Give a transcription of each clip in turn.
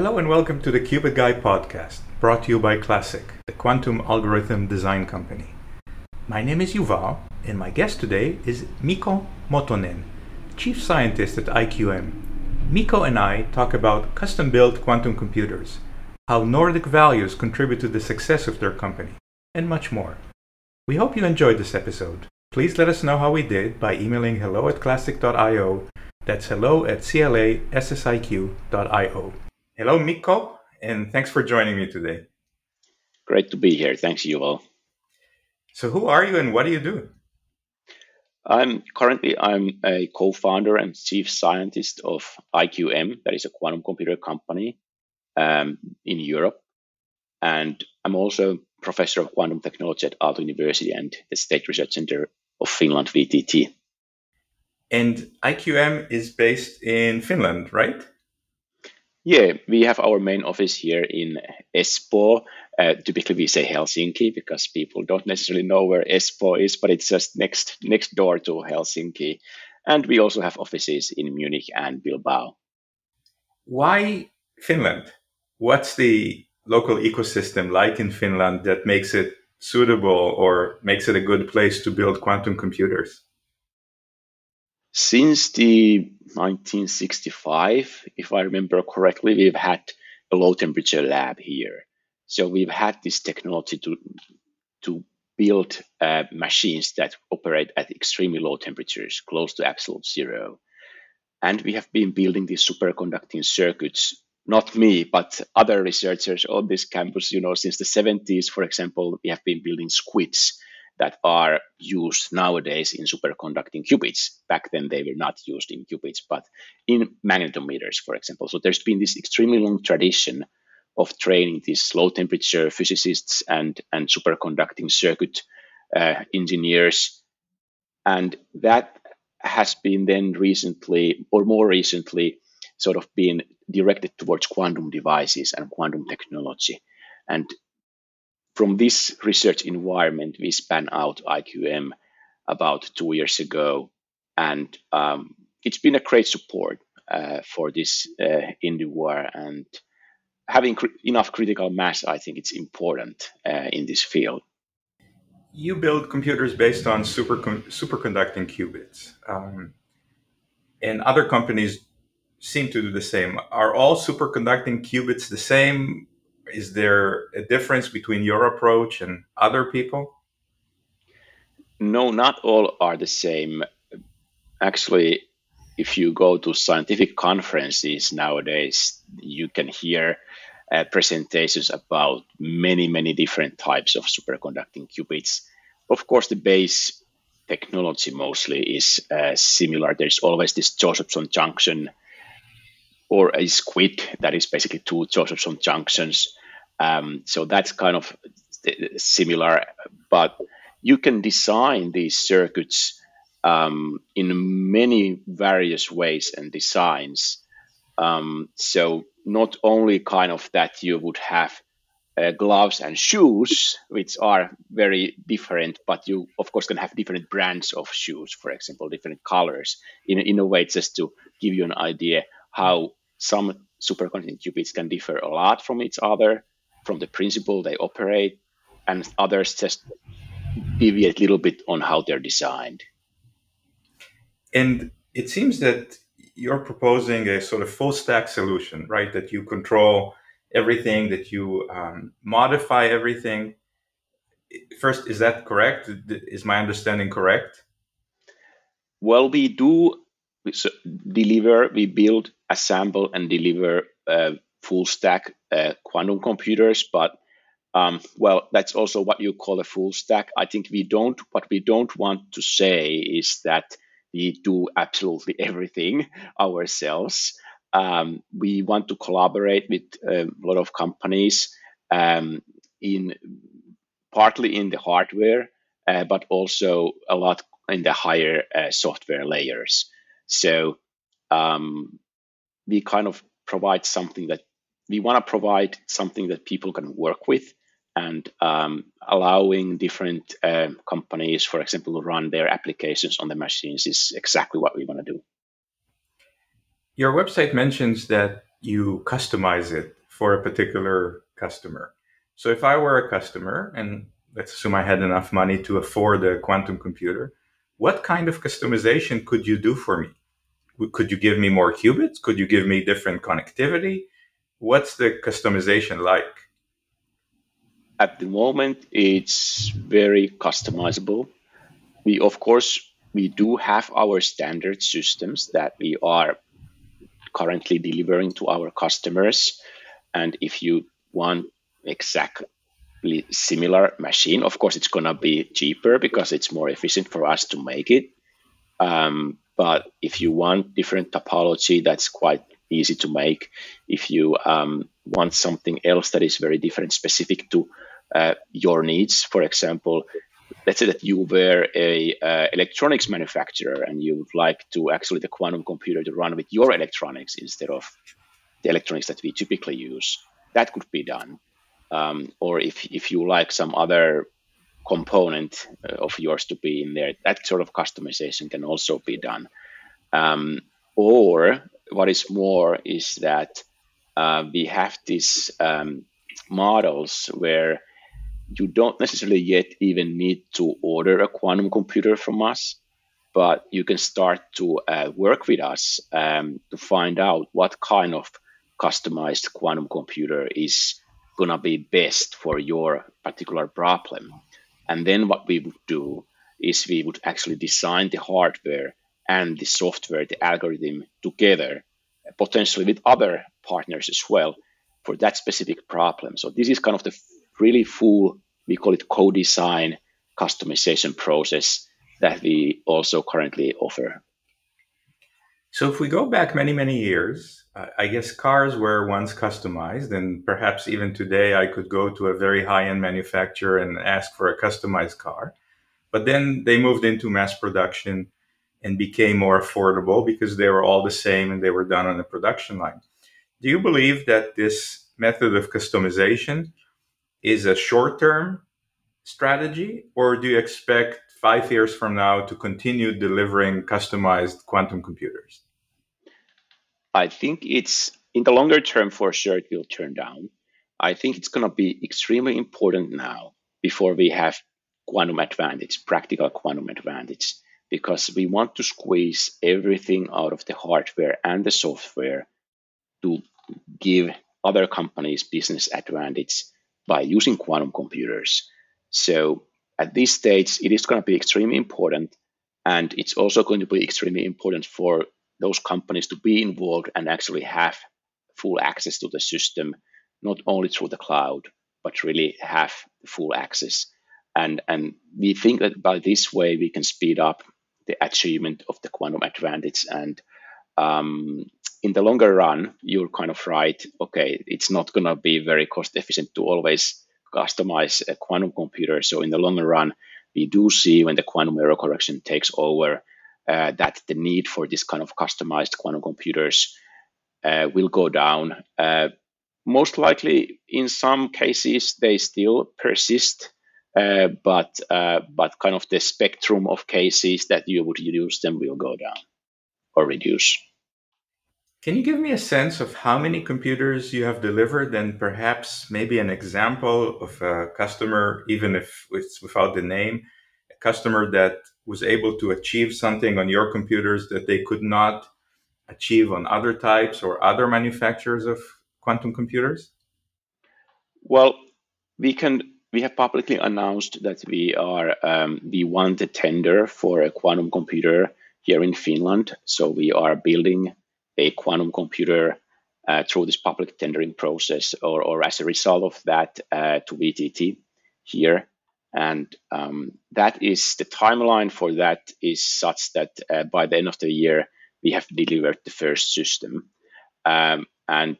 Hello and welcome to the Qubit Guy podcast, brought to you by Classiq, the quantum algorithm design company. My name is Yuval, and my guest today is Mikko Mottonen, chief scientist at IQM. Mikko and I talk about custom built quantum computers, how Nordic values contribute to the success of their company, and much more. We hope you enjoyed this episode. Please let us know how we did by emailing hello at classiq.io. That's hello at classiq.io. Hello, Mikko, and thanks for joining me today. Great to be here. Thanks, Yuval. So, who are you and what do you do? I'm currently I'm a co-founder and chief scientist of IQM, that is a quantum computer company um, in Europe, and I'm also professor of quantum technology at Aalto University and the State Research Center of Finland, VTT. And IQM is based in Finland, right? Yeah, we have our main office here in Espoo. Uh, typically, we say Helsinki because people don't necessarily know where Espoo is, but it's just next next door to Helsinki. And we also have offices in Munich and Bilbao. Why Finland? What's the local ecosystem like in Finland that makes it suitable or makes it a good place to build quantum computers? Since the 1965, if I remember correctly, we've had a low temperature lab here. So we've had this technology to to build uh, machines that operate at extremely low temperatures, close to absolute zero. And we have been building these superconducting circuits not me, but other researchers on this campus, you know, since the 70s, for example, we have been building squids that are used nowadays in superconducting qubits. Back then, they were not used in qubits, but in magnetometers, for example. So there's been this extremely long tradition of training these low temperature physicists and, and superconducting circuit uh, engineers. And that has been then recently, or more recently, sort of been directed towards quantum devices and quantum technology. And from this research environment, we span out IQM about two years ago, and um, it's been a great support uh, for this uh, endeavor. And having cr- enough critical mass, I think it's important uh, in this field. You build computers based on superconducting qubits, um, and other companies seem to do the same. Are all superconducting qubits the same? Is there a difference between your approach and other people? No, not all are the same. Actually, if you go to scientific conferences nowadays, you can hear uh, presentations about many, many different types of superconducting qubits. Of course, the base technology mostly is uh, similar. There's always this Josephson junction or a squid that is basically two Josephson junctions. Um, so that's kind of similar, but you can design these circuits um, in many various ways and designs. Um, so not only kind of that you would have uh, gloves and shoes, which are very different, but you of course can have different brands of shoes, for example, different colors. In in a way, just to give you an idea how some superconducting qubits can differ a lot from each other, from the principle they operate, and others just deviate a little bit on how they're designed. And it seems that you're proposing a sort of full stack solution, right? That you control everything, that you um, modify everything. First, is that correct? Is my understanding correct? Well, we do deliver, we build, assemble, and deliver uh, full stack uh, quantum computers. But um, well, that's also what you call a full stack. I think we don't. What we don't want to say is that we do absolutely everything ourselves. Um, we want to collaborate with uh, a lot of companies um, in partly in the hardware, uh, but also a lot in the higher uh, software layers. So um, we kind of provide something that we want to provide something that people can work with and um, allowing different uh, companies, for example, to run their applications on the machines is exactly what we want to do. Your website mentions that you customize it for a particular customer. So if I were a customer, and let's assume I had enough money to afford a quantum computer, what kind of customization could you do for me? Could you give me more qubits? Could you give me different connectivity? What's the customization like? At the moment, it's very customizable. We, of course, we do have our standard systems that we are currently delivering to our customers. And if you want exactly similar machine, of course, it's going to be cheaper because it's more efficient for us to make it. Um, but if you want different topology, that's quite easy to make. If you um, want something else that is very different, specific to uh, your needs, for example, let's say that you were a uh, electronics manufacturer and you would like to actually the quantum computer to run with your electronics instead of the electronics that we typically use that could be done um, or if, if you like some other component uh, of yours to be in there that sort of customization can also be done um, or what is more is that uh, we have these um, models where you don't necessarily yet even need to order a quantum computer from us, but you can start to uh, work with us um, to find out what kind of customized quantum computer is going to be best for your particular problem. And then what we would do is we would actually design the hardware and the software, the algorithm together, potentially with other partners as well for that specific problem. So this is kind of the really full, we call it co-design customization process that we also currently offer. So if we go back many, many years, I guess cars were once customized, and perhaps even today I could go to a very high-end manufacturer and ask for a customized car. But then they moved into mass production and became more affordable because they were all the same and they were done on a production line. Do you believe that this method of customization is a short term strategy, or do you expect five years from now to continue delivering customized quantum computers? I think it's in the longer term for sure it will turn down. I think it's going to be extremely important now before we have quantum advantage, practical quantum advantage, because we want to squeeze everything out of the hardware and the software to give other companies business advantage by using quantum computers. So at this stage, it is going to be extremely important. And it's also going to be extremely important for those companies to be involved and actually have full access to the system, not only through the cloud, but really have full access. And, and we think that by this way, we can speed up the achievement of the quantum advantage and um, in the longer run, you're kind of right. Okay, it's not going to be very cost efficient to always customize a quantum computer. So in the longer run, we do see when the quantum error correction takes over uh, that the need for this kind of customized quantum computers uh, will go down. Uh, most likely, in some cases, they still persist, uh, but uh, but kind of the spectrum of cases that you would use them will go down or reduce. Can you give me a sense of how many computers you have delivered and perhaps maybe an example of a customer, even if it's without the name, a customer that was able to achieve something on your computers that they could not achieve on other types or other manufacturers of quantum computers? Well, we can we have publicly announced that we are um, we won the tender for a quantum computer here in Finland. So we are building a quantum computer uh, through this public tendering process or, or as a result of that uh, to VTT here. And um, that is the timeline for that is such that uh, by the end of the year, we have delivered the first system. Um, and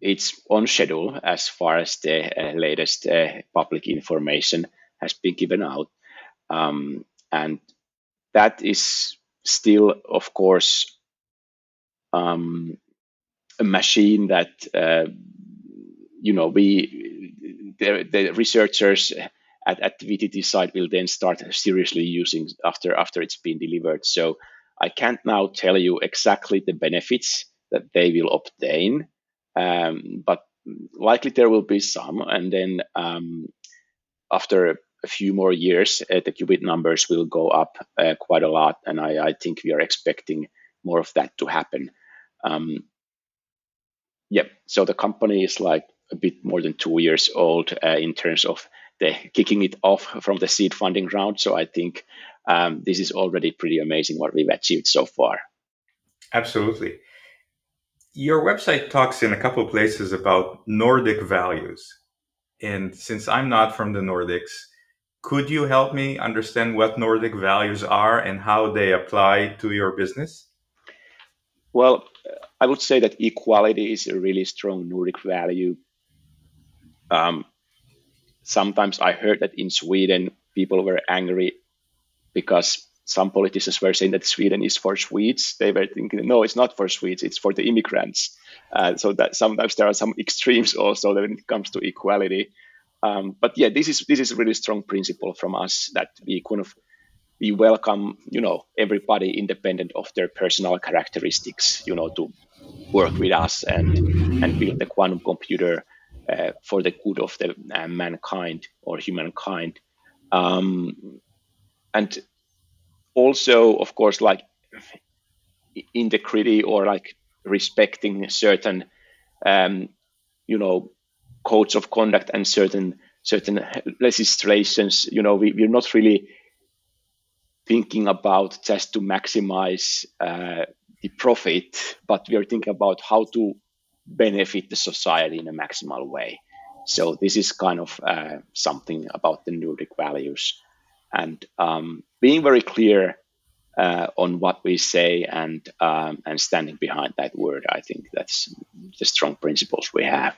it's on schedule as far as the uh, latest uh, public information has been given out. Um, and that is still, of course, um, a machine that uh, you know we the, the researchers at, at the VTT site will then start seriously using after after it's been delivered. So I can't now tell you exactly the benefits that they will obtain, um, but likely there will be some. And then um, after a few more years, uh, the qubit numbers will go up uh, quite a lot, and I, I, think we are expecting more of that to happen. Um, yep. So the company is like a bit more than two years old uh, in terms of the kicking it off from the seed funding round. So I think um, this is already pretty amazing what we've achieved so far. Absolutely. Your website talks in a couple places about Nordic values. And since I'm not from the Nordics, could you help me understand what Nordic values are and how they apply to your business? Well, I would say that equality is a really strong Nordic value. Um, sometimes I heard that in Sweden, people were angry because some politicians were saying that Sweden is for Swedes. They were thinking, no, it's not for Swedes, it's for the immigrants. Uh, so that sometimes there are some extremes also when it comes to equality. Um, but yeah, this is this is a really strong principle from us that we kind of we welcome, you know, everybody independent of their personal characteristics, you know, to work with us and and build the quantum computer uh, for the good of the uh, mankind or humankind. Um, and also, of course, like integrity or like respecting certain, um, you know, codes of conduct and certain certain legislations. You know, we, we're not really thinking about just to maximize uh, the profit, but we are thinking about how to benefit the society in a maximal way. So this is kind of uh, something about the Nordic values and um, being very clear uh, on what we say and um, and standing behind that word. I think that's the strong principles we have.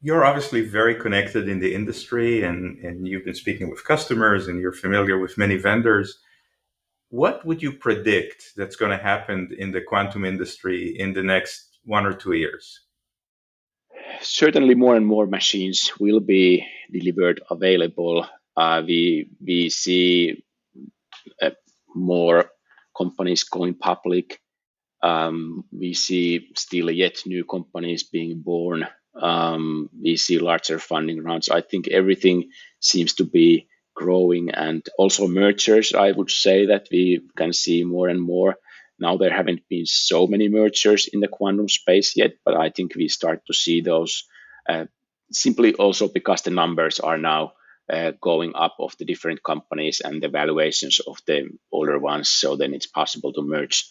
You're obviously very connected in the industry, and and you've been speaking with customers, and you're familiar with many vendors. What would you predict that's going to happen in the quantum industry in the next one or two years? Certainly, more and more machines will be delivered available we we see uh, more companies going public. Um, we see still yet new companies being born. Um, we see larger funding rounds. I think everything seems to be growing, and also mergers. I would say that we can see more and more. Now there haven't been so many mergers in the quantum space yet, but I think we start to see those uh, simply also because the numbers are now uh, going up of the different companies and the valuations of the older ones. So then it's possible to merge.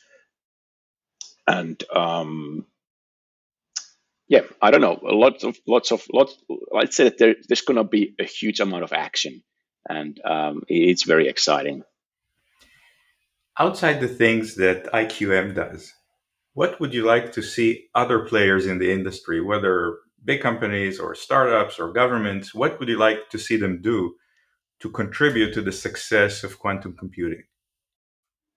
And um, yeah, I don't know. Lots of lots of lots. I'd say that there, there's going to be a huge amount of action, and um, it's very exciting. Outside the things that IQM does, what would you like to see other players in the industry, whether big companies or startups or governments, what would you like to see them do to contribute to the success of quantum computing?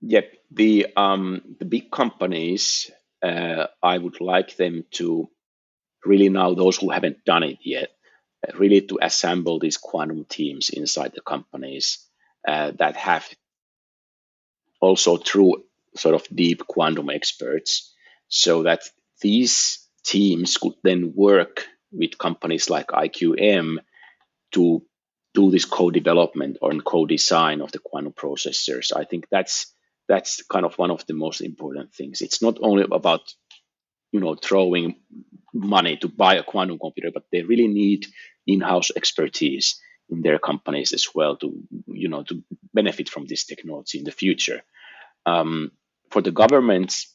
Yep, the um, the big companies, uh, I would like them to really now those who haven't done it yet, uh, really to assemble these quantum teams inside the companies uh, that have also true sort of deep quantum experts, so that these teams could then work with companies like IQM to do this co-development or co-design of the quantum processors. I think that's that's kind of one of the most important things. It's not only about you know throwing money to buy a quantum computer, but they really need in-house expertise in their companies as well to you know to benefit from this technology in the future. Um, for the governments,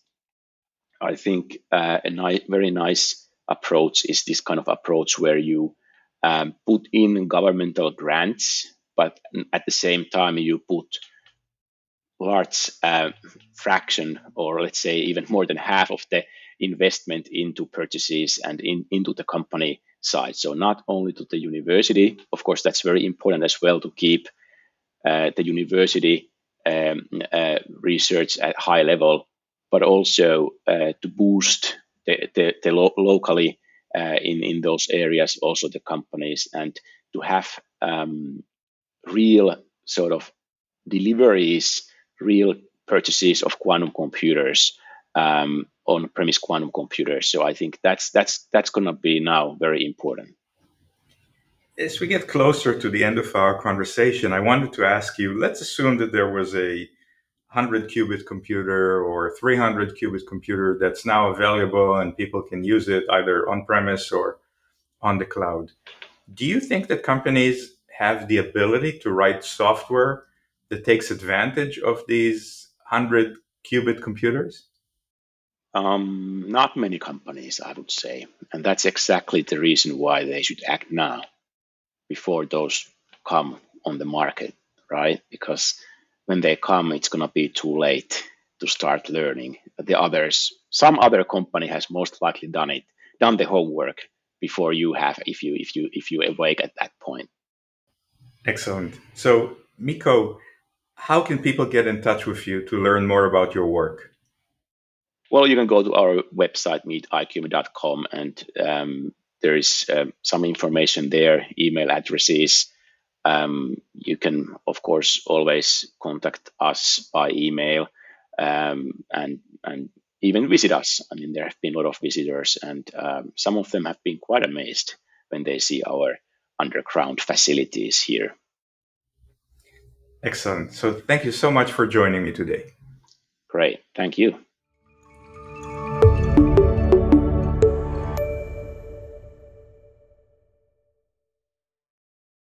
I think uh, a ni- very nice approach is this kind of approach where you um, put in governmental grants, but at the same time you put large uh, fraction, or let's say even more than half of the investment into purchases and in, into the company side. So not only to the university, of course, that's very important as well to keep uh, the university um, uh, research at high level but also uh, to boost the, the, the lo- locally uh, in, in those areas, also the companies, and to have um, real sort of deliveries, real purchases of quantum computers um, on-premise quantum computers. So I think that's that's that's going to be now very important. As we get closer to the end of our conversation, I wanted to ask you. Let's assume that there was a 100 qubit computer or 300 qubit computer that's now available and people can use it either on premise or on the cloud. Do you think that companies have the ability to write software that takes advantage of these 100 qubit computers? Um, not many companies, I would say. And that's exactly the reason why they should act now before those come on the market, right? Because when they come, it's going to be too late to start learning. The others, some other company has most likely done it, done the homework before you have, if you if you if you awake at that point. Excellent. So, Mikko, how can people get in touch with you to learn more about your work? Well, you can go to our website, meetiqm.com, and um, there is um, some information there, email addresses, um, you can, of course, always contact us by email um, and and even visit us. I mean, there have been a lot of visitors, and um, some of them have been quite amazed when they see our underground facilities here. Excellent. So, thank you so much for joining me today. Great. Thank you.